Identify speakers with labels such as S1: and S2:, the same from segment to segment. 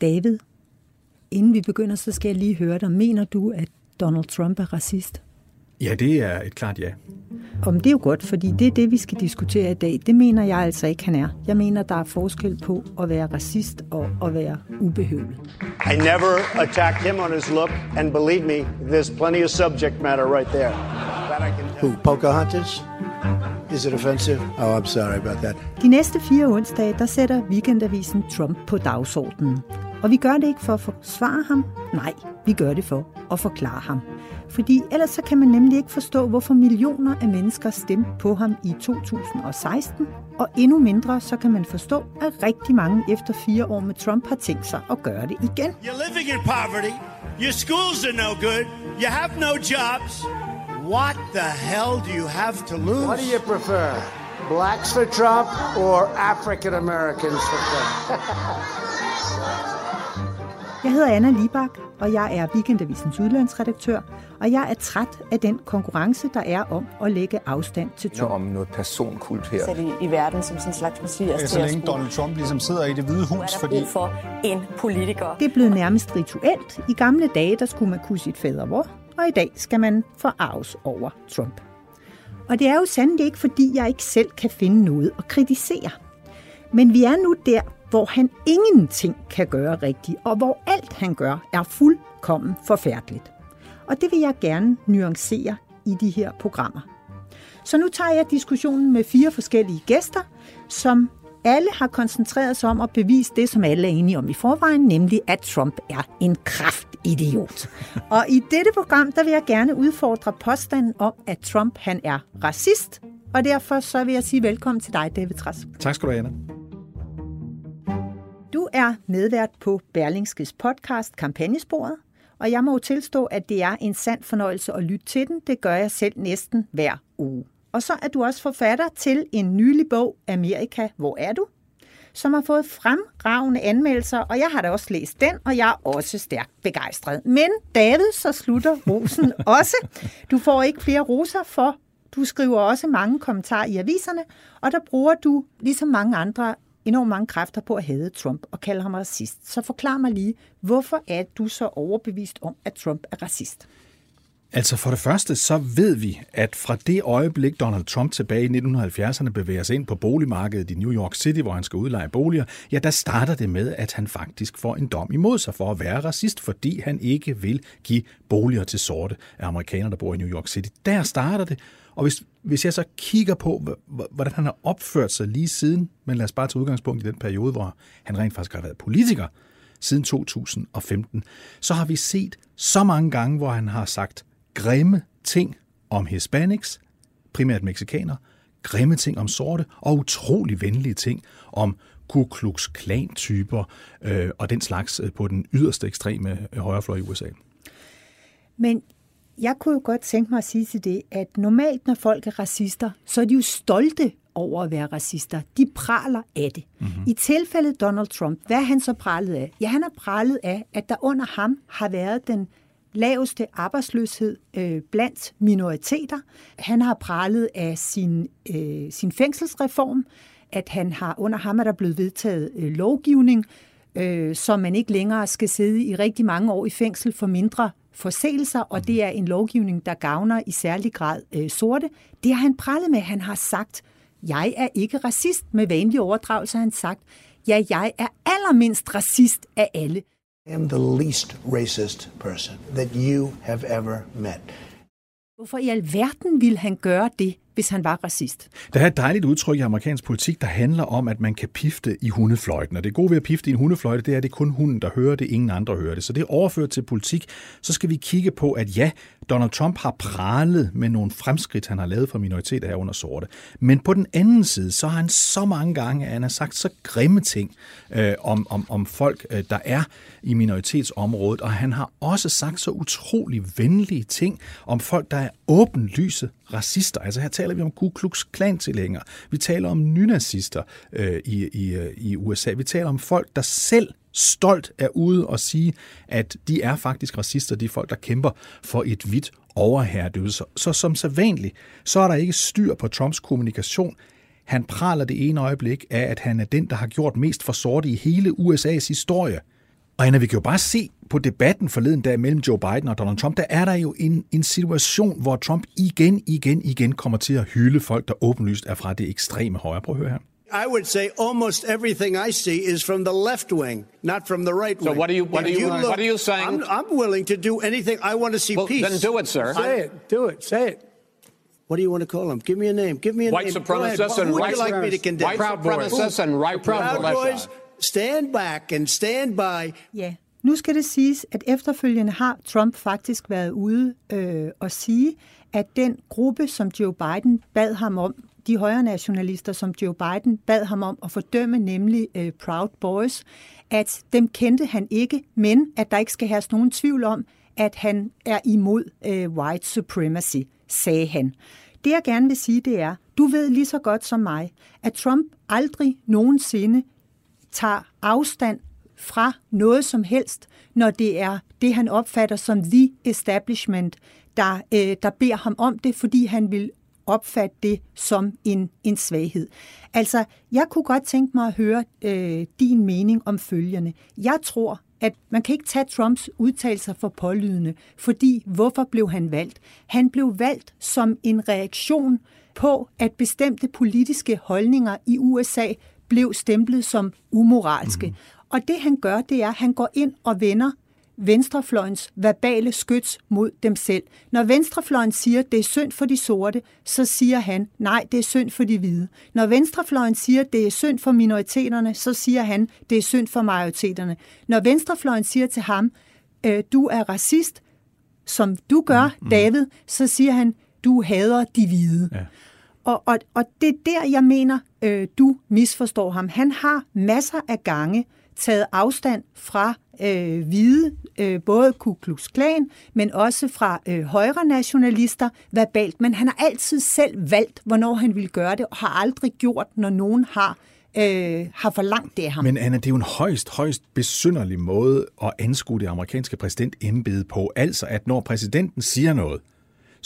S1: David, inden vi begynder, så skal jeg lige høre dig. Mener du, at Donald Trump er racist?
S2: Ja, det er et klart ja.
S1: Om det er jo godt, fordi det er det, vi skal diskutere i dag. Det mener jeg altså ikke, han er. Jeg mener, der er forskel på at være racist og at være ubehøvet.
S3: I never attacked him on his look, and believe me, there's plenty of subject matter right there. That I can
S4: Who, Pocahontas? Is it offensive? Oh, I'm sorry about that.
S1: De næste fire onsdage, der sætter Weekendavisen Trump på dagsordenen. Og vi gør det ikke for at forsvare ham. Nej, vi gør det for at forklare ham. Fordi ellers så kan man nemlig ikke forstå, hvorfor millioner af mennesker stemte på ham i 2016. Og endnu mindre så kan man forstå, at rigtig mange efter fire år med Trump har tænkt sig at gøre det igen.
S5: You're living in poverty. Your schools are no good. You have no jobs. What the hell do you have to lose?
S4: What do you prefer? Blacks for Trump or African Americans for Trump?
S1: Jeg hedder Anna Libak, og jeg er Weekendavisens udlandsredaktør, og jeg er træt af den konkurrence, der er om at lægge afstand til Trump.
S6: om noget personkult her.
S7: sat i, i verden som sådan en slags messias
S8: Så længe Donald Trump ligesom sidder i det hvide hus,
S7: er
S8: fordi
S7: for en politiker.
S1: Det er blevet nærmest rituelt. I gamle dage, der skulle man kunne sit fadervor, og i dag skal man forarves over Trump. Og det er jo sandelig ikke, fordi jeg ikke selv kan finde noget at kritisere. Men vi er nu der, hvor han ingenting kan gøre rigtigt, og hvor alt han gør er fuldkommen forfærdeligt. Og det vil jeg gerne nuancere i de her programmer. Så nu tager jeg diskussionen med fire forskellige gæster, som alle har koncentreret sig om at bevise det, som alle er enige om i forvejen, nemlig at Trump er en kraftidiot. Og i dette program, der vil jeg gerne udfordre påstanden om, at Trump han er racist, og derfor så vil jeg sige velkommen til dig, David Tras.
S2: Tak skal du have, Anna.
S1: Er medvært på Berlingskes podcast Kampagnesporet, og jeg må jo tilstå, at det er en sand fornøjelse at lytte til den. Det gør jeg selv næsten hver uge. Og så er du også forfatter til en nylig bog, Amerika, hvor er du? som har fået fremragende anmeldelser, og jeg har da også læst den, og jeg er også stærkt begejstret. Men David, så slutter rosen også. Du får ikke flere roser, for du skriver også mange kommentarer i aviserne, og der bruger du, ligesom mange andre, enormt mange kræfter på at hade Trump og kalde ham racist. Så forklar mig lige, hvorfor er du så overbevist om, at Trump er racist?
S2: Altså for det første, så ved vi, at fra det øjeblik, Donald Trump tilbage i 1970'erne bevæger sig ind på boligmarkedet i New York City, hvor han skal udleje boliger, ja, der starter det med, at han faktisk får en dom imod sig for at være racist, fordi han ikke vil give boliger til sorte af amerikanere, der bor i New York City. Der starter det. Og hvis, hvis jeg så kigger på, hvordan han har opført sig lige siden, men lad os bare tage udgangspunkt i den periode, hvor han rent faktisk har været politiker, siden 2015, så har vi set så mange gange, hvor han har sagt grimme ting om hispanics, primært mexikanere, grimme ting om sorte og utrolig venlige ting om Ku Klux Klan-typer øh, og den slags øh, på den yderste ekstreme øh, højrefløj i USA.
S1: Men jeg kunne jo godt tænke mig at sige til det, at normalt når folk er racister, så er de jo stolte over at være racister. De praler af det. Mm-hmm. I tilfældet Donald Trump, hvad er han så pralet af? Ja, han har pralet af, at der under ham har været den laveste arbejdsløshed øh, blandt minoriteter. Han har pralet af sin, øh, sin fængselsreform, at han har under ham er der blevet vedtaget øh, lovgivning, øh, så man ikke længere skal sidde i rigtig mange år i fængsel for mindre forseelser, og det er en lovgivning, der gavner i særlig grad øh, sorte. Det har han prallet med. Han har sagt, jeg er ikke racist. Med vanlig overdragelse har han sagt, ja, jeg er allermindst racist af alle.
S4: I am the least racist person that you have ever met.
S1: Hvorfor i alverden ville han gøre det, hvis han var racist?
S2: Der er et dejligt udtryk i amerikansk politik, der handler om, at man kan pifte i hundefløjten. Og det gode ved at pifte i en hundefløjte, det er, at det er kun hunden, der hører det, ingen andre hører det. Så det er overført til politik. Så skal vi kigge på, at ja, Donald Trump har pralet med nogle fremskridt, han har lavet for minoriteter her under sorte. Men på den anden side, så har han så mange gange, at han har sagt så grimme ting øh, om, om, om folk, øh, der er i minoritetsområdet. Og han har også sagt så utrolig venlige ting om folk, der er åbenlyse racister. Altså her taler vi om Ku Klux Klan tilhængere. Vi taler om nynazister øh, i, i, øh, i USA. Vi taler om folk, der selv stolt er ude og sige, at de er faktisk racister, de folk, der kæmper for et hvidt overherredømme. Så, så som sædvanligt, så er der ikke styr på Trumps kommunikation. Han praler det ene øjeblik af, at han er den, der har gjort mest for sorte i hele USA's historie. Og Anna, vi kan jo bare se på debatten forleden dag mellem Joe Biden og Donald Trump, der er der jo en, en situation, hvor Trump igen, igen, igen kommer til at hylde folk, der åbenlyst er fra det ekstreme højre. Prøv at høre her.
S5: I would say almost everything I see is from the left wing, not from the right wing.
S6: So what are you- what
S5: If
S6: are you- what are you saying?
S5: I'm, I'm willing to do anything. I want to see
S6: Well,
S5: peace.
S6: then do it, sir.
S4: Say it. Do it. Say it.
S5: What do you want to call them? Give me a name. Give me a
S6: White
S5: name. Go ahead.
S6: supremacists and right
S5: you like me to condemn?
S6: White supremacists and right
S5: Proud
S6: Proud
S5: Boys, stand back and stand by.
S1: Ja, nu skal det siges, at efterfølgende har Trump faktisk været ude øh, og sige, at den gruppe, som Joe Biden bad ham om, de højre nationalister, som Joe Biden bad ham om at fordømme, nemlig øh, Proud Boys, at dem kendte han ikke, men at der ikke skal have nogen tvivl om, at han er imod øh, white supremacy, sagde han. Det jeg gerne vil sige, det er, du ved lige så godt som mig, at Trump aldrig nogensinde tager afstand fra noget som helst, når det er det, han opfatter som the establishment, der, øh, der beder ham om det, fordi han vil opfatte det som en, en svaghed. Altså, jeg kunne godt tænke mig at høre øh, din mening om følgende. Jeg tror, at man kan ikke tage Trumps udtalelser for pålydende, fordi hvorfor blev han valgt? Han blev valgt som en reaktion på, at bestemte politiske holdninger i USA blev stemplet som umoralske. Mm. Og det han gør, det er, at han går ind og vender venstrefløjens verbale skyts mod dem selv. Når venstrefløjen siger, at det er synd for de sorte, så siger han, nej, det er synd for de hvide. Når venstrefløjen siger, at det er synd for minoriteterne, så siger han, det er synd for majoriteterne. Når venstrefløjen siger til ham, øh, du er racist, som du gør, mm. David, så siger han, du hader de hvide. Ja. Og, og, og det er der, jeg mener, øh, du misforstår ham. Han har masser af gange taget afstand fra øh, hvide, øh, både Ku Klux Klan, men også fra øh, højre nationalister verbalt. Men han har altid selv valgt, hvornår han ville gøre det, og har aldrig gjort, når nogen har øh, har forlangt det af ham.
S2: Men Anna, det er jo en højst, højst besynderlig måde at anskue det amerikanske præsidentembede på. Altså, at når præsidenten siger noget,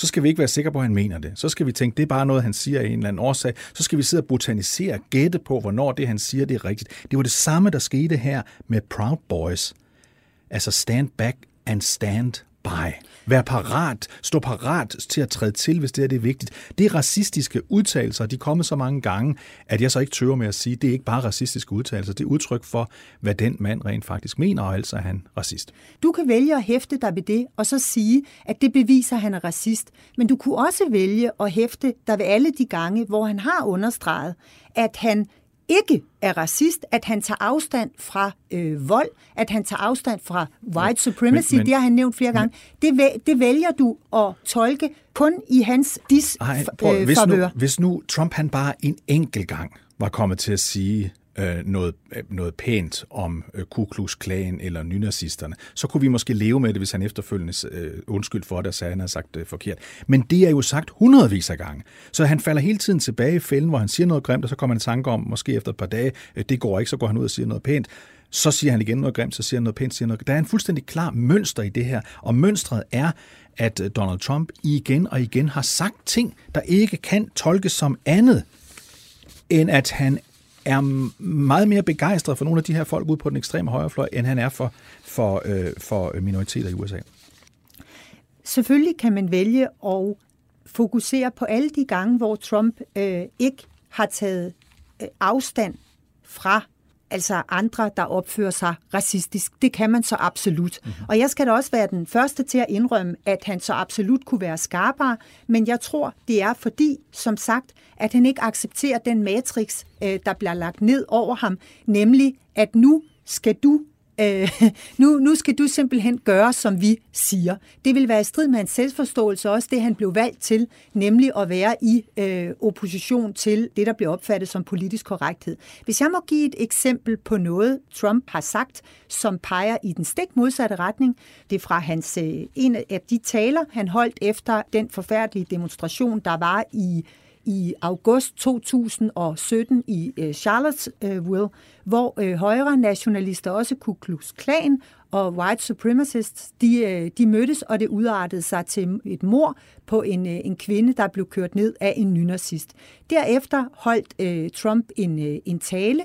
S2: så skal vi ikke være sikre på, at han mener det. Så skal vi tænke, det er bare noget, han siger af en eller anden årsag. Så skal vi sidde og botanisere og gætte på, hvornår det, han siger, det er rigtigt. Det var det samme, der skete her med Proud Boys. Altså stand back and stand by. Vær parat, stå parat til at træde til, hvis det er det er vigtigt. Det er racistiske udtalelser, de kommer så mange gange, at jeg så ikke tøver med at sige, det er ikke bare racistiske udtalelser, det er udtryk for, hvad den mand rent faktisk mener, og altså er han racist.
S1: Du kan vælge at hæfte dig ved det, og så sige, at det beviser, at han er racist. Men du kunne også vælge at hæfte dig ved alle de gange, hvor han har understreget, at han ikke er racist, at han tager afstand fra øh, vold, at han tager afstand fra white supremacy,
S2: men-
S1: men, det har han nævnt flere gange. Det, væ- det vælger du at tolke kun i hans dis
S2: Ej, prøv,
S1: øh,
S2: hvis, nu, hvis nu Trump han bare en enkelt gang var kommet til at sige øh, noget, øh, noget pænt om øh, Ku Klux Klan eller nynazisterne, så kunne vi måske leve med det, hvis han efterfølgende øh, undskyld for det og sagde, at han havde sagt det forkert. Men det er jo sagt hundredvis af gange. Så han falder hele tiden tilbage i fælden, hvor han siger noget grimt, og så kommer han i tanke om, måske efter et par dage, øh, det går ikke, så går han ud og siger noget pænt. Så siger han igen noget grimt, så siger han noget pænt, siger noget. Der er en fuldstændig klar mønster i det her, og mønstret er, at øh, Donald Trump igen og igen har sagt ting, der ikke kan tolkes som andet, end at han er meget mere begejstret for nogle af de her folk ude på den ekstreme højrefløj, end han er for, for, øh, for minoriteter i USA.
S1: Selvfølgelig kan man vælge at fokusere på alle de gange, hvor Trump øh, ikke har taget øh, afstand fra altså andre, der opfører sig racistisk. Det kan man så absolut. Mm-hmm. Og jeg skal da også være den første til at indrømme, at han så absolut kunne være skarpere, men jeg tror, det er fordi, som sagt, at han ikke accepterer den matrix, øh, der bliver lagt ned over ham, nemlig at nu skal du øh, nu, nu skal du simpelthen gøre, som vi siger. Det vil være i strid med hans selvforståelse, også det han blev valgt til, nemlig at være i øh, opposition til det, der bliver opfattet som politisk korrekthed. Hvis jeg må give et eksempel på noget, Trump har sagt, som peger i den stik modsatte retning, det er fra hans, øh, en af de taler, han holdt efter den forfærdelige demonstration, der var i i august 2017 i øh, Charlottesville, hvor øh, højre nationalister, også Ku Klux Klan og white supremacists, de, øh, de mødtes, og det udartede sig til et mor på en, øh, en kvinde, der blev kørt ned af en nynazist. Derefter holdt øh, Trump en, øh, en tale,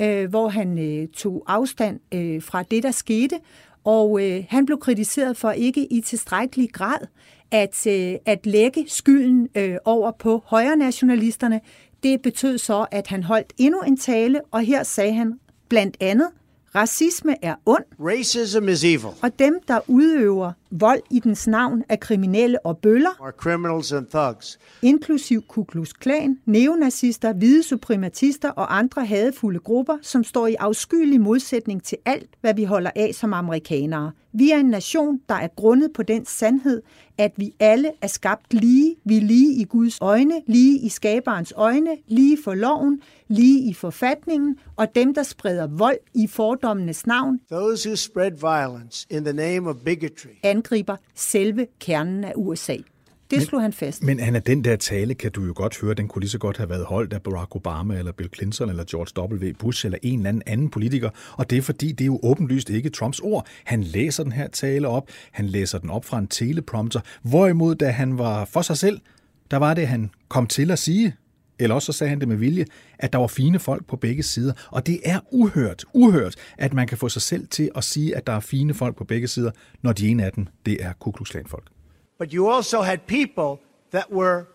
S1: øh, hvor han øh, tog afstand øh, fra det, der skete, og øh, han blev kritiseret for ikke i tilstrækkelig grad at, øh, at lægge skylden øh, over på højre nationalisterne. Det betød så, at han holdt endnu en tale, og her sagde han blandt andet, Racisme er ond.
S3: Racism is evil.
S1: Og dem, der udøver vold i dens navn, er kriminelle og bøller.
S3: Are criminals and thugs.
S1: Inklusiv Ku Klux Klan, neonazister, hvide suprematister og andre hadefulde grupper, som står i afskyelig modsætning til alt, hvad vi holder af som amerikanere. Vi er en nation, der er grundet på den sandhed, at vi alle er skabt lige. Vi er lige i Guds øjne, lige i skaberens øjne, lige for loven, lige i forfatningen, og dem, der spreder vold i fordommenes navn,
S3: Those who spread violence in the name of bigotry.
S1: angriber selve kernen af USA. Det slog han fast.
S2: Men Anna, den der tale kan du jo godt høre, den kunne lige så godt have været holdt af Barack Obama, eller Bill Clinton, eller George W. Bush, eller en eller anden anden politiker. Og det er fordi, det er jo åbenlyst ikke Trumps ord. Han læser den her tale op, han læser den op fra en teleprompter. Hvorimod, da han var for sig selv, der var det, han kom til at sige, eller også så sagde han det med vilje, at der var fine folk på begge sider. Og det er uhørt, uhørt, at man kan få sig selv til at sige, at der er fine folk på begge sider, når de ene af dem, det er Ku Klux Klan folk.
S3: But you also had people that were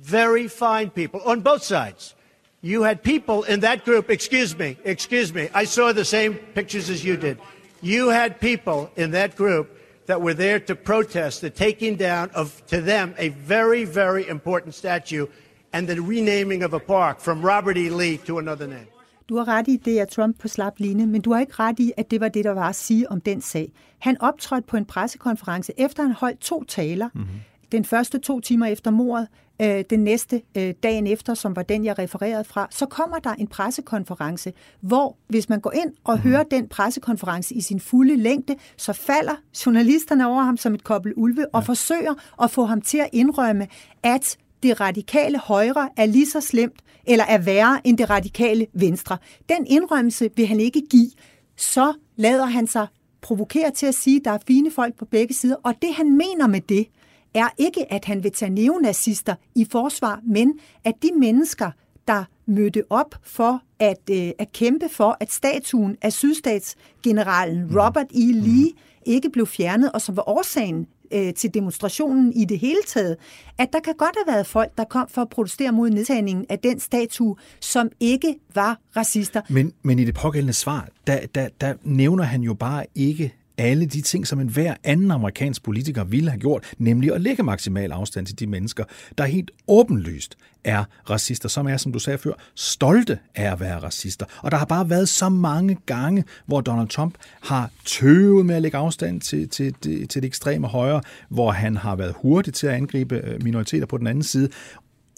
S3: very fine people on both sides. You had people in that group, excuse me, excuse me, I saw the same pictures as you did. You had people in that group that were there to protest the taking down of, to them, a very, very important statue and the renaming of a park from Robert E. Lee to another name.
S1: Du har ret i, det er Trump på slap line, men du har ikke ret i, at det var det, der var at sige om den sag. Han optrådte på en pressekonference, efter han holdt to taler. Mm-hmm. Den første to timer efter mordet, øh, den næste øh, dagen efter, som var den, jeg refererede fra, så kommer der en pressekonference, hvor hvis man går ind og mm-hmm. hører den pressekonference i sin fulde længde, så falder journalisterne over ham som et kobbel ulve og forsøger at få ham til at indrømme, at det radikale højre er lige så slemt eller er værre end det radikale venstre. Den indrømmelse vil han ikke give. Så lader han sig provokere til at sige, at der er fine folk på begge sider, og det han mener med det, er ikke, at han vil tage neonazister i forsvar, men at de mennesker, der mødte op for at, øh, at kæmpe for, at statuen af sydstatsgeneralen Robert E. Lee ikke blev fjernet, og som var årsagen øh, til demonstrationen i det hele taget, at der kan godt have været folk, der kom for at protestere mod nedtagningen af den statue, som ikke var racister.
S2: Men, men i det pågældende svar, der, der, der nævner han jo bare ikke alle de ting, som en hver anden amerikansk politiker ville have gjort, nemlig at lægge maksimal afstand til de mennesker, der helt åbenlyst er racister, som er, som du sagde før, stolte af at være racister. Og der har bare været så mange gange, hvor Donald Trump har tøvet med at lægge afstand til, til, til, til det ekstreme højre, hvor han har været hurtig til at angribe øh, minoriteter på den anden side,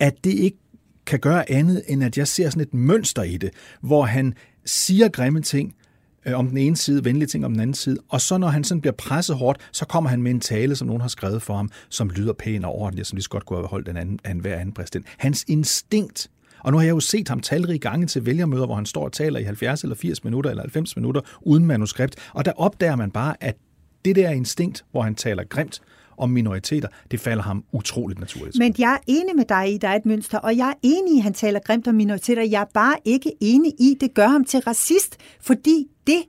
S2: at det ikke kan gøre andet, end at jeg ser sådan et mønster i det, hvor han siger grimme ting, øh, om den ene side, venlige ting om den anden side, og så når han sådan bliver presset hårdt, så kommer han med en tale, som nogen har skrevet for ham, som lyder pæn og ordentlig, som lige så godt kunne have holdt en anden, en hver anden præsident. Hans instinkt, og nu har jeg jo set ham talrige gange til vælgermøder, hvor han står og taler i 70 eller 80 minutter eller 90 minutter uden manuskript, og der opdager man bare, at det der instinkt, hvor han taler grimt, om minoriteter, det falder ham utroligt naturligt.
S1: Men jeg er enig med dig i, der er et mønster, og jeg er enig i, at han taler grimt om minoriteter. Jeg er bare ikke enig i, det gør ham til racist, fordi det,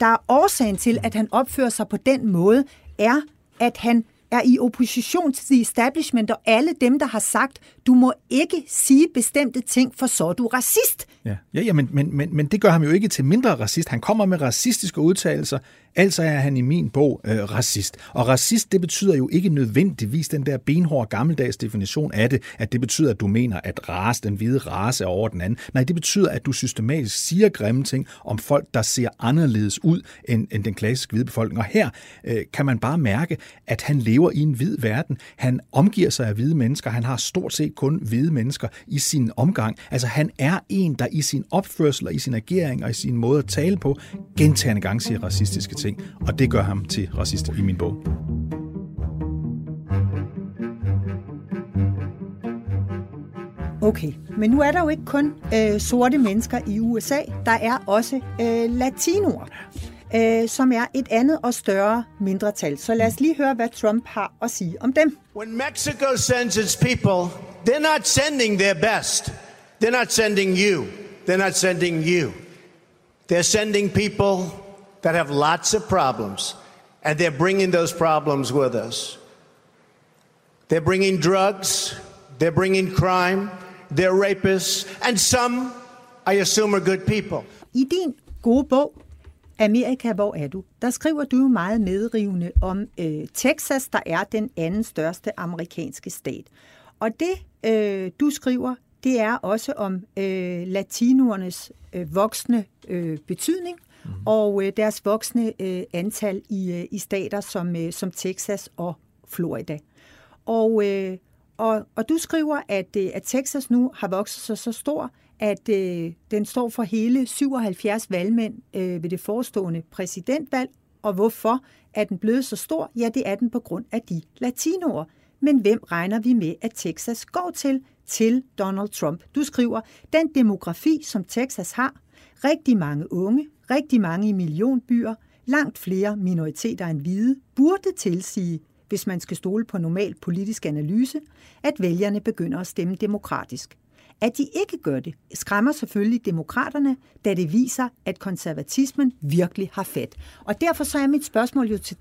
S1: der er årsagen til, at han opfører sig på den måde, er, at han er i opposition til the establishment og alle dem, der har sagt, du må ikke sige bestemte ting, for så er du racist.
S2: Ja, ja, ja men, men, men, men det gør ham jo ikke til mindre racist. Han kommer med racistiske udtalelser, altså er han i min bog øh, racist. Og racist, det betyder jo ikke nødvendigvis den der benhårde gammeldags definition af det, at det betyder, at du mener, at race, den hvide race er over den anden. Nej, det betyder, at du systematisk siger grimme ting om folk, der ser anderledes ud end, end den klassiske hvide befolkning. Og her øh, kan man bare mærke, at han lever i en hvid verden. Han omgiver sig af hvide mennesker. Han har stort set kun hvide mennesker i sin omgang. Altså han er en, der i sin opførsel og i sin agering og i sin måde at tale på, gentagende gange siger racistiske ting. Og det gør ham til racist i min bog.
S1: Okay, men nu er der jo ikke kun øh, sorte mennesker i USA, der er også øh, latinoer, øh, som er et andet og større mindretal. Så lad os lige høre, hvad Trump har at sige om dem.
S3: When Mexico sends its people, they're not sending their best. They're not sending you. They're not sending you. They're sending people that have lots of problems, and they're bringing those problems with us. They're bringing drugs, they're bringing crime, they're rapists, and some, I assume, are good people.
S1: I din gode bog, Amerika, hvor er du? Der skriver du jo meget medrivende om øh, Texas, der er den anden største amerikanske stat. Og det, øh, du skriver, det er også om øh, latinoernes øh, voksne øh, betydning mm. og øh, deres voksne øh, antal i, øh, i stater som, øh, som Texas og Florida. Og, øh, og, og du skriver, at, øh, at Texas nu har vokset sig så stor, at øh, den står for hele 77 valgmænd øh, ved det forestående præsidentvalg. Og hvorfor er den blevet så stor? Ja, det er den på grund af de latinoer. Men hvem regner vi med, at Texas går til? Til Donald Trump. Du skriver, den demografi, som Texas har, rigtig mange unge, rigtig mange i millionbyer, langt flere minoriteter end hvide, burde tilsige, hvis man skal stole på normal politisk analyse, at vælgerne begynder at stemme demokratisk. At de ikke gør det, skræmmer selvfølgelig demokraterne, da det viser, at konservatismen virkelig har fat. Og derfor så er mit spørgsmål jo til,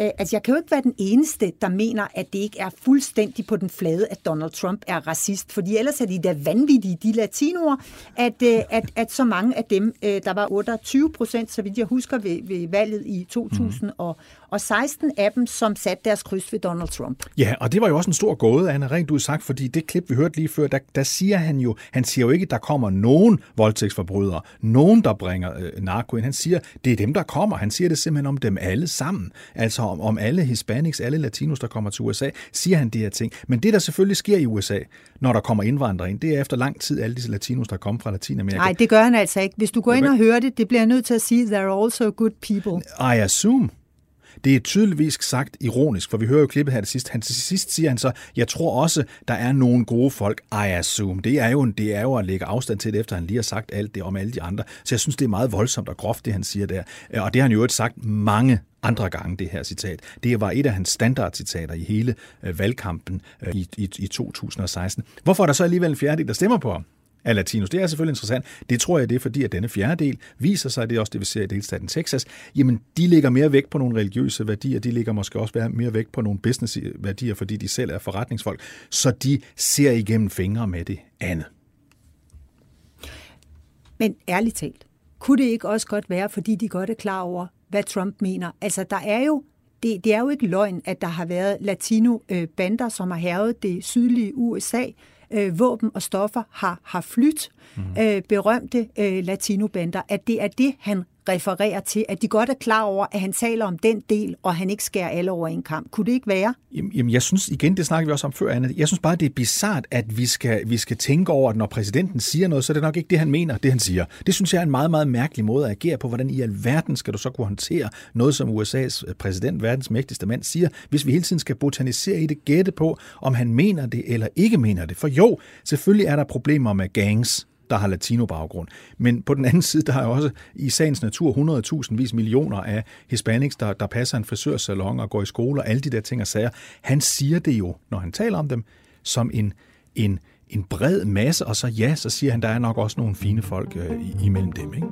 S1: øh, altså jeg kan jo ikke være den eneste, der mener, at det ikke er fuldstændig på den flade, at Donald Trump er racist, fordi ellers er de da vanvittige, de latinoer, at, øh, at, at så mange af dem, øh, der var 28 procent, så vidt jeg husker, ved, ved valget i 2000 og, og 16 af dem, som satte deres kryds ved Donald Trump.
S2: Ja, og det var jo også en stor gåde, Anna, rent ud sagt, fordi det klip, vi hørte lige før, der, der siger han jo, han siger jo ikke, at der kommer nogen voldtægtsforbrydere, nogen, der bringer øh, narko ind. Han siger, det er dem, der kommer. Han siger det simpelthen om dem alle sammen. Altså om, om alle hispanics, alle latinos, der kommer til USA, siger han de her ting. Men det, der selvfølgelig sker i USA, når der kommer indvandrere ind, det er efter lang tid alle disse latinos, der kommer fra Latinamerika.
S1: Nej, det gør han altså ikke. Hvis du går ind og hører det, det bliver nødt til at sige, there are also good people.
S2: I assume. Det er tydeligvis sagt ironisk, for vi hører jo klippet her til sidst. Han til sidst siger han så, jeg tror også, der er nogle gode folk, I assume. Det er jo, det er jo at lægge afstand til det, efter han lige har sagt alt det om alle de andre. Så jeg synes, det er meget voldsomt og groft, det han siger der. Øh, og det har han jo sagt mange andre gange, det her citat. Det var et af hans standardcitater i hele øh, valgkampen øh, i, i, i 2016. Hvorfor er der så alligevel en fjerdedel, der stemmer på ham? Af latinos. Det er selvfølgelig interessant. Det tror jeg, det er fordi, at denne fjerdedel viser sig, det er også det, vi ser i delstaten Texas, jamen de ligger mere vægt på nogle religiøse værdier, de ligger måske også mere vægt på nogle business-værdier, fordi de selv er forretningsfolk, så de ser igennem fingre med det andet.
S1: Men ærligt talt, kunne det ikke også godt være, fordi de godt er klar over, hvad Trump mener? Altså, der er jo det, det er jo ikke løgn, at der har været latino-bander, øh, som har hervet det sydlige USA, øh, våben og stoffer har, har flyt, mm. øh, berømte øh, latinobander, at det er det, han refererer til, at de godt er klar over, at han taler om den del, og han ikke skærer alle over en kamp. Kunne det ikke være?
S2: Jamen, jeg synes, igen, det snakker vi også om før, Anna. Jeg synes bare, det er bizart, at vi skal, vi skal tænke over, at når præsidenten siger noget, så er det nok ikke det, han mener, det han siger. Det synes jeg er en meget, meget mærkelig måde at agere på. Hvordan i alverden skal du så kunne håndtere noget, som USA's øh, præsident, verdens mægtigste mand, siger, hvis vi hele tiden skal botanisere i det, gætte på, om han mener det eller ikke mener det. For jo, selvfølgelig er der problemer med gangs, der har latino-baggrund. Men på den anden side, der er også i sagens natur 100.000 vis millioner af hispanics, der, der passer en frisørsalon og går i skole og alle de der ting og sager. Han siger det jo, når han taler om dem, som en, en, en bred masse, og så ja, så siger han, der er nok også nogle fine folk øh, imellem dem. Ikke?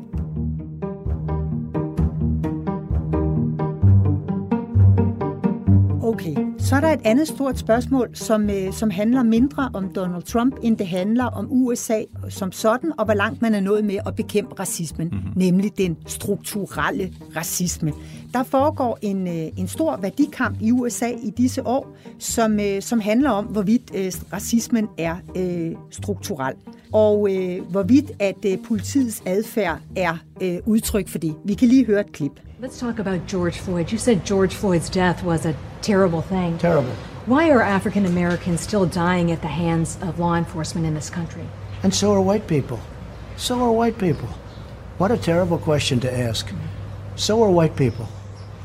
S1: Så er der et andet stort spørgsmål, som, øh, som handler mindre om Donald Trump, end det handler om USA som sådan, og hvor langt man er nået med at bekæmpe racismen, mm-hmm. nemlig den strukturelle racisme. Der foregår en, øh, en stor værdikamp i USA i disse år, som, øh, som handler om, hvorvidt øh, racismen er øh, strukturel, og øh, hvorvidt at øh, politiets adfærd er øh, udtryk for det. Vi kan lige høre et klip.
S9: Let's talk about George Floyd. You said George Floyd's death was a terrible thing.
S4: Terrible.
S9: Why are African Americans still dying at the hands of law enforcement in this country?
S4: And so are white people. So are white people. What a terrible question to ask. So are white people.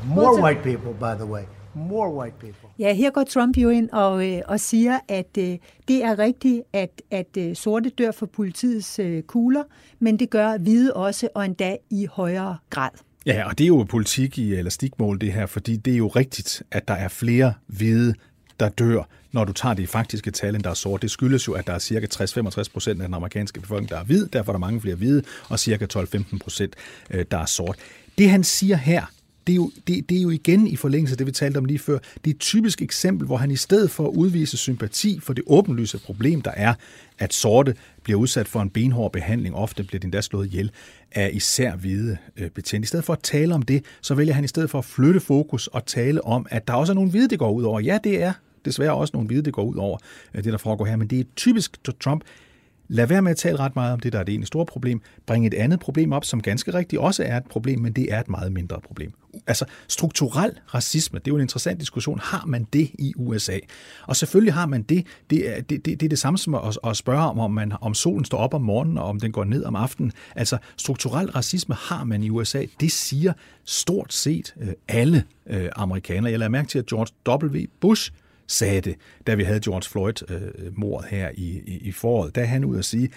S4: More
S9: Well, a-
S4: white people, by the way. More white people.
S1: Ja, her går Trump jo ind og, øh, og siger, at øh, det er rigtigt, at, at øh, sorte dør for politiets øh, kugler, men det gør hvide også, og endda i højere grad.
S2: Ja, og det er jo politik i elastikmål, det her, fordi det er jo rigtigt, at der er flere hvide der dør, når du tager de faktiske tal, end der er sort. Det skyldes jo, at der er cirka 60-65 procent af den amerikanske befolkning, der er hvid, derfor er der mange flere hvide, og cirka 12-15 procent, øh, der er sort. Det han siger her, det er, jo, det, det er jo igen i forlængelse af det, vi talte om lige før. Det er et typisk eksempel, hvor han i stedet for at udvise sympati for det åbenlyse problem, der er, at sorte bliver udsat for en benhård behandling, ofte bliver de endda slået ihjel af især hvide øh, betjente. I stedet for at tale om det, så vælger han i stedet for at flytte fokus og tale om, at der også er nogle hvide, det går ud over. Ja, det er desværre også nogle hvide, det går ud over, øh, det der foregår her, men det er typisk Trump, Lad være med at tale ret meget om det, der er det ene store problem. Bring et andet problem op, som ganske rigtigt også er et problem, men det er et meget mindre problem. Altså strukturel racisme, det er jo en interessant diskussion. Har man det i USA? Og selvfølgelig har man det. Det er det, det, det, er det samme som at, at spørge om, om, man, om solen står op om morgenen, og om den går ned om aftenen. Altså strukturel racisme har man i USA. Det siger stort set øh, alle øh, amerikanere. Jeg lader mærke til, at George W. Bush sagde det, da vi havde George Floyd-mordet her i, i, i foråret. Der er han ud at sige,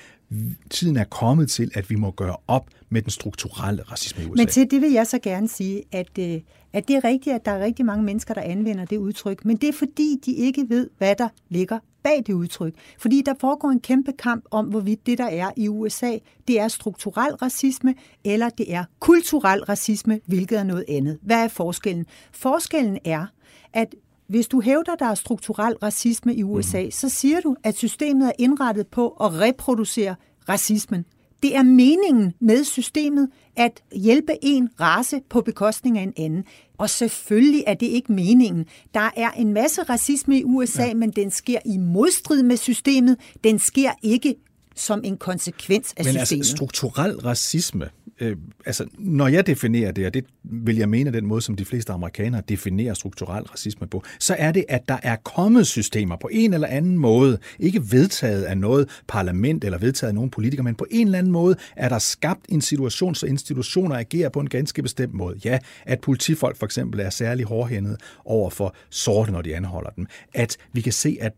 S2: tiden er kommet til, at vi må gøre op med den strukturelle racisme i USA.
S1: Men til det vil jeg så gerne sige, at, øh, at det er rigtigt, at der er rigtig mange mennesker, der anvender det udtryk, men det er fordi, de ikke ved, hvad der ligger bag det udtryk. Fordi der foregår en kæmpe kamp om, hvorvidt det, der er i USA, det er strukturel racisme, eller det er kulturel racisme, hvilket er noget andet. Hvad er forskellen? Forskellen er, at hvis du hævder, der er strukturel racisme i USA, mm. så siger du, at systemet er indrettet på at reproducere racismen. Det er meningen med systemet at hjælpe en race på bekostning af en anden. Og selvfølgelig er det ikke meningen. Der er en masse racisme i USA, ja. men den sker i modstrid med systemet. Den sker ikke som en konsekvens af
S2: men
S1: systemet.
S2: Men altså strukturel racisme, øh, altså, når jeg definerer det, og det vil jeg mene den måde, som de fleste amerikanere definerer strukturel racisme på, så er det, at der er kommet systemer på en eller anden måde, ikke vedtaget af noget parlament eller vedtaget af nogen politikere, men på en eller anden måde er der skabt en situation, så institutioner agerer på en ganske bestemt måde. Ja, at politifolk for eksempel er særlig hårdhændet over for sorte, når de anholder dem. At vi kan se, at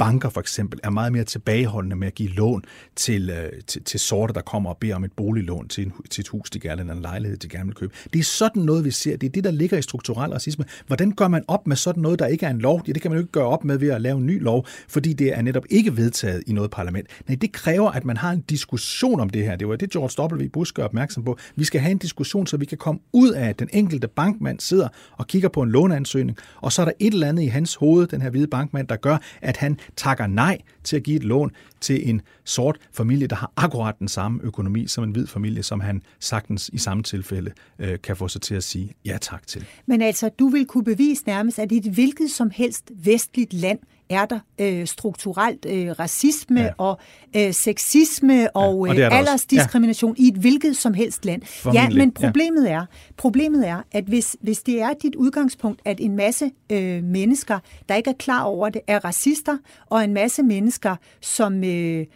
S2: banker for eksempel er meget mere tilbageholdende med at give lån til, øh, til, til sorte, der kommer og beder om et boliglån til, en, til et hus, de gerne eller en lejlighed, de gerne vil købe. Det er sådan noget, vi ser. Det er det, der ligger i strukturel racisme. Hvordan gør man op med sådan noget, der ikke er en lov? Ja, det kan man jo ikke gøre op med ved at lave en ny lov, fordi det er netop ikke vedtaget i noget parlament. Nej, det kræver, at man har en diskussion om det her. Det var det, George W. Bush gør opmærksom på. Vi skal have en diskussion, så vi kan komme ud af, at den enkelte bankmand sidder og kigger på en låneansøgning, og så er der et eller andet i hans hoved, den her hvide bankmand, der gør, at han takker nej til at give et lån til en sort familie, der har akkurat den samme økonomi som en hvid familie, som han sagtens i samme tilfælde øh, kan få sig til at sige ja tak til.
S1: Men altså, du vil kunne bevise nærmest, at i et hvilket som helst vestligt land er der øh, strukturelt øh, racisme ja. og øh, sexisme og, ja, og øh, aldersdiskrimination ja. i et hvilket som helst land. Formentlig. Ja, men problemet ja. er, problemet er, at hvis, hvis det er dit udgangspunkt, at en masse øh, mennesker, der ikke er klar over det, er racister, og en masse mennesker, som øh, Øh,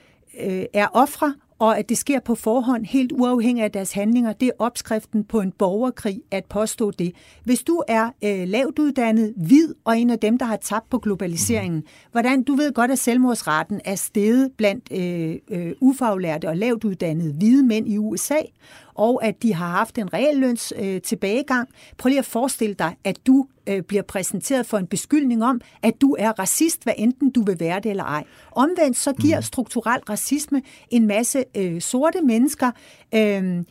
S1: øh, er ofre og at det sker på forhånd helt uafhængigt af deres handlinger, det er opskriften på en borgerkrig at påstå det. Hvis du er øh, lavt uddannet, hvid og en af dem, der har tabt på globaliseringen, hvordan du ved godt, at selvmordsraten er steget blandt øh, øh, ufaglærte og lavt uddannede hvide mænd i USA, og at de har haft en realløns øh, tilbagegang. Prøv lige at forestille dig, at du øh, bliver præsenteret for en beskyldning om, at du er racist, hvad enten du vil være det eller ej. Omvendt så giver mm. strukturel racisme en masse øh, sorte mennesker øh,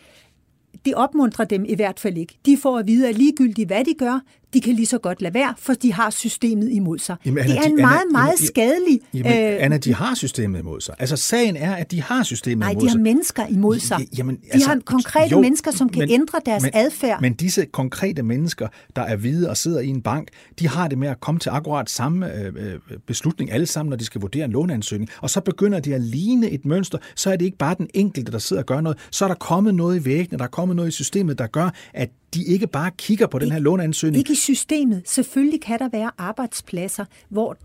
S1: det opmuntrer dem i hvert fald ikke. De får at vide, at ligegyldigt hvad de gør, de kan lige så godt lade være, for de har systemet imod sig. Jamen, Anna, det er en de, meget, Anna, meget skadelig...
S2: Jamen, øh, Anna, de har systemet imod sig. Altså, sagen er, at de har systemet
S1: nej,
S2: imod
S1: sig.
S2: Nej,
S1: de har mennesker imod sig. Jamen, de altså, har konkrete jo, mennesker, som kan men, ændre deres
S2: men,
S1: adfærd.
S2: Men disse konkrete mennesker, der er hvide og sidder i en bank, de har det med at komme til akkurat samme øh, øh, beslutning alle sammen, når de skal vurdere en låneansøgning. Og så begynder de at ligne et mønster. Så er det ikke bare den enkelte, der sidder og gør noget. Så er der kommet noget i væggene, der er kommet noget i systemet, der gør, at de ikke bare kigger på den her låneansøgning.
S1: Ikke systemet. Selvfølgelig kan der være arbejdspladser, hvor,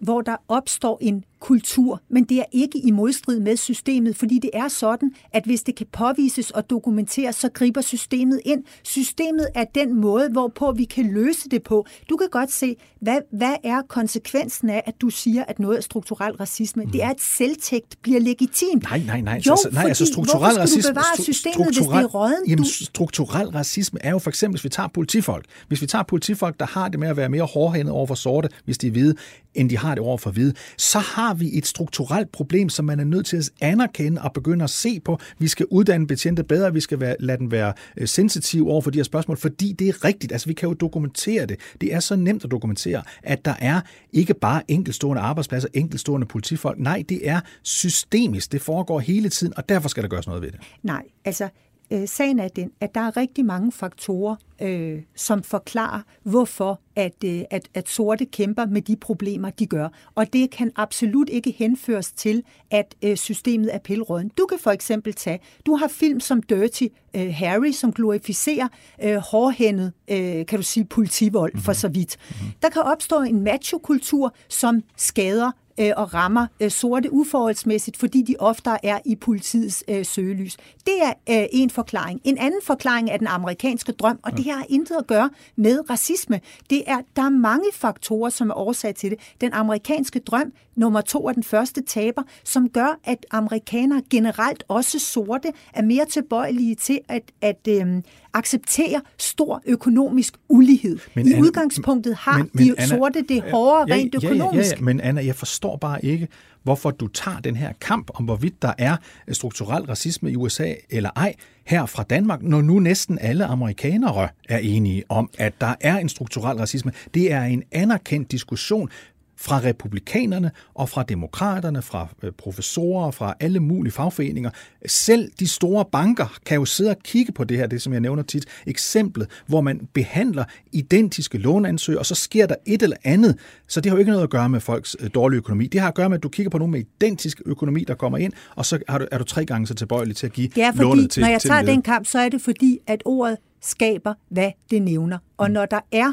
S1: hvor der opstår en kultur, men det er ikke i modstrid med systemet, fordi det er sådan, at hvis det kan påvises og dokumenteres, så griber systemet ind. Systemet er den måde, hvorpå vi kan løse det på. Du kan godt se, hvad, hvad er konsekvensen af, at du siger, at noget er strukturel racisme? Mm. Det er, at selvtægt bliver legitimt.
S2: Nej, nej, nej.
S1: Jo,
S2: altså, nej,
S1: fordi,
S2: altså strukturel
S1: racisme, du bevare systemet, hvis det er råden?
S2: Jamen, strukturel racisme er jo jo for eksempel, hvis vi tager politifolk. Hvis vi tager politifolk, der har det med at være mere hårdhændet over for sorte, hvis de er hvide, end de har det over for hvide, så har vi et strukturelt problem, som man er nødt til at anerkende og begynde at se på. Vi skal uddanne betjente bedre, vi skal være, lade den være øh, sensitiv over for de her spørgsmål, fordi det er rigtigt. Altså, vi kan jo dokumentere det. Det er så nemt at dokumentere, at der er ikke bare enkeltstående arbejdspladser, enkeltstående politifolk. Nej, det er systemisk. Det foregår hele tiden, og derfor skal der gøres noget ved det.
S1: Nej, altså øh, sagen er den, at der er rigtig mange faktorer, øh, som forklarer, hvorfor at, øh, at, at sorte kæmper med de problemer, de gør. Og det kan absolut ikke henføres til, at øh, systemet er pilråden. Du kan for eksempel tage, du har film som Dirty øh, Harry, som glorificerer øh, hårdhændet, øh, kan du sige, politivold for så vidt. Mm-hmm. Der kan opstå en machokultur, som skader øh, og rammer øh, sorte uforholdsmæssigt, fordi de ofte er i politiets øh, søgelys. Det er øh, en forklaring. En anden forklaring er den amerikanske drøm, og det her har intet at gøre med racisme. Det er, der er mange faktorer, som er årsag til det. Den amerikanske drøm, nummer to er den første taber, som gør, at amerikanere generelt, også sorte, er mere tilbøjelige til at, at øh, acceptere stor økonomisk ulighed. Men I Anna, udgangspunktet har men, men, de Anna, sorte det hårdere ja, rent økonomisk. Ja, ja,
S2: ja, men Anna, jeg forstår bare ikke, hvorfor du tager den her kamp om, hvorvidt der er strukturel racisme i USA eller ej, her fra Danmark, når nu næsten alle amerikanere er enige om, at der er en strukturel racisme. Det er en anerkendt diskussion fra republikanerne og fra demokraterne, fra øh, professorer, fra alle mulige fagforeninger. Selv de store banker kan jo sidde og kigge på det her, det som jeg nævner tit, eksemplet, hvor man behandler identiske låneansøgere, og så sker der et eller andet. Så det har jo ikke noget at gøre med folks øh, dårlige økonomi. Det har at gøre med, at du kigger på nogen med identisk økonomi, der kommer ind, og så er du, er du tre gange så tilbøjelig til at give
S1: ja, fordi,
S2: lånet til
S1: når jeg
S2: til
S1: tager den kamp, så er det fordi, at ordet skaber, hvad det nævner. Og mm. når der er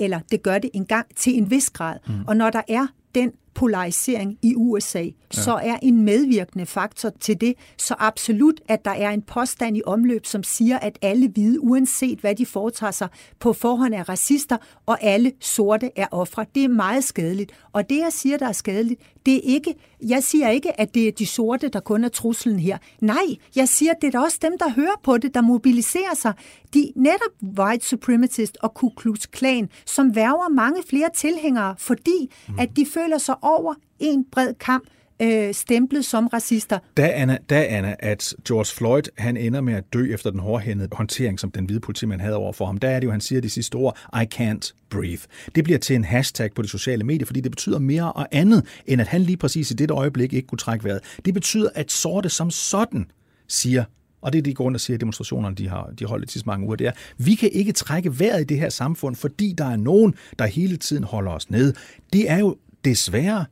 S1: eller det gør det engang til en vis grad. Mm. Og når der er den polarisering i USA, ja. så er en medvirkende faktor til det så absolut, at der er en påstand i omløb, som siger, at alle hvide, uanset hvad de foretager sig, på forhånd er racister, og alle sorte er ofre. Det er meget skadeligt. Og det, jeg siger, der er skadeligt, det er ikke, jeg siger ikke, at det er de sorte, der kun er truslen her. Nej, jeg siger, at det er også dem, der hører på det, der mobiliserer sig. De netop white supremacist og Ku Klux Klan, som værver mange flere tilhængere, fordi mm. at de føler sig over en bred kamp øh, stemplet som racister.
S2: Da Anna, da Anna, at George Floyd han ender med at dø efter den hårdhændede håndtering, som den hvide politimand havde over for ham, der er det jo, han siger de sidste ord, I can't breathe. Det bliver til en hashtag på de sociale medier, fordi det betyder mere og andet, end at han lige præcis i det øjeblik ikke kunne trække vejret. Det betyder, at sorte som sådan siger, og det er de grund, der siger, at demonstrationerne de har, de holdt i så mange uger, det er, vi kan ikke trække vejret i det her samfund, fordi der er nogen, der hele tiden holder os ned. Det er jo desværre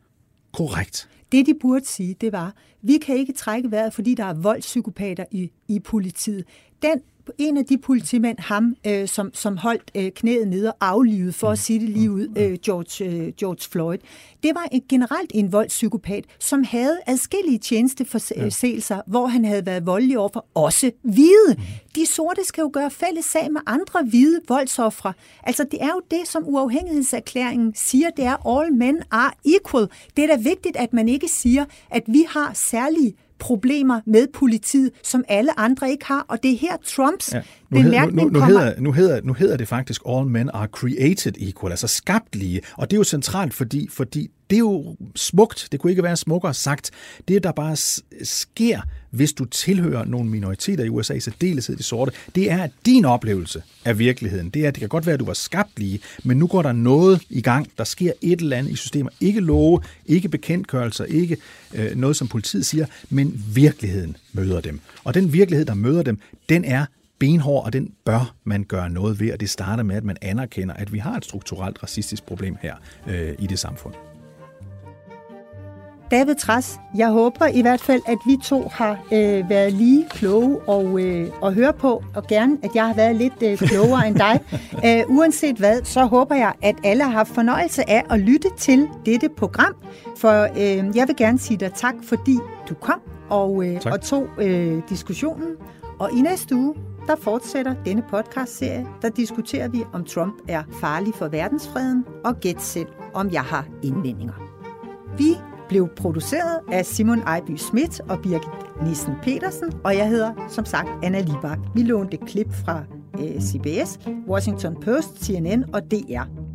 S2: korrekt.
S1: Det, de burde sige, det var, vi kan ikke trække vejret, fordi der er voldspsykopater i, i politiet. Den en af de politimænd, ham, øh, som, som holdt øh, knæet nede og aflivet, for at sige det lige ud, øh, George, øh, George Floyd, det var en, generelt en voldspsykopat, som havde adskillige tjenesteforseelser, ja. hvor han havde været voldelig overfor også hvide. De sorte skal jo gøre fælles sag med andre hvide voldsoffre. Altså, det er jo det, som uafhængighedserklæringen siger, det er all men are equal. Det er da vigtigt, at man ikke siger, at vi har særlige problemer med politiet, som alle andre ikke har, og det er her Trumps ja.
S2: nu bemærkning nu, nu, nu, kommer... Hedder, nu, hedder, nu hedder det faktisk All Men Are Created Equal, altså skabt lige, og det er jo centralt, fordi, fordi det er jo smukt, det kunne ikke være smukkere sagt. Det, der bare sker, hvis du tilhører nogle minoriteter i USA, i særdeleshed de sorte, det er, at din oplevelse af virkeligheden, det er, at det kan godt være, at du var skabt lige, men nu går der noget i gang. Der sker et eller andet i systemer. Ikke love, ikke bekendtgørelser, ikke øh, noget, som politiet siger, men virkeligheden møder dem. Og den virkelighed, der møder dem, den er benhård, og den bør man gøre noget ved, og det starter med, at man anerkender, at vi har et strukturelt racistisk problem her øh, i det samfund.
S1: David Træs, jeg håber i hvert fald, at vi to har øh, været lige kloge og, øh, og høre på, og gerne, at jeg har været lidt øh, klogere end dig. Æh, øh, uanset hvad, så håber jeg, at alle har haft fornøjelse af at lytte til dette program, for øh, jeg vil gerne sige dig tak, fordi du kom og, øh, og tog øh, diskussionen. Og i næste uge, der fortsætter denne podcast-serie, der diskuterer vi, om Trump er farlig for verdensfreden, og gæt selv, om jeg har indvendinger. Vi blev produceret af Simon Ejby Schmidt og Birgit Nissen Petersen, og jeg hedder som sagt Anna Libak. Vi lånte klip fra øh, CBS, Washington Post, CNN og DR.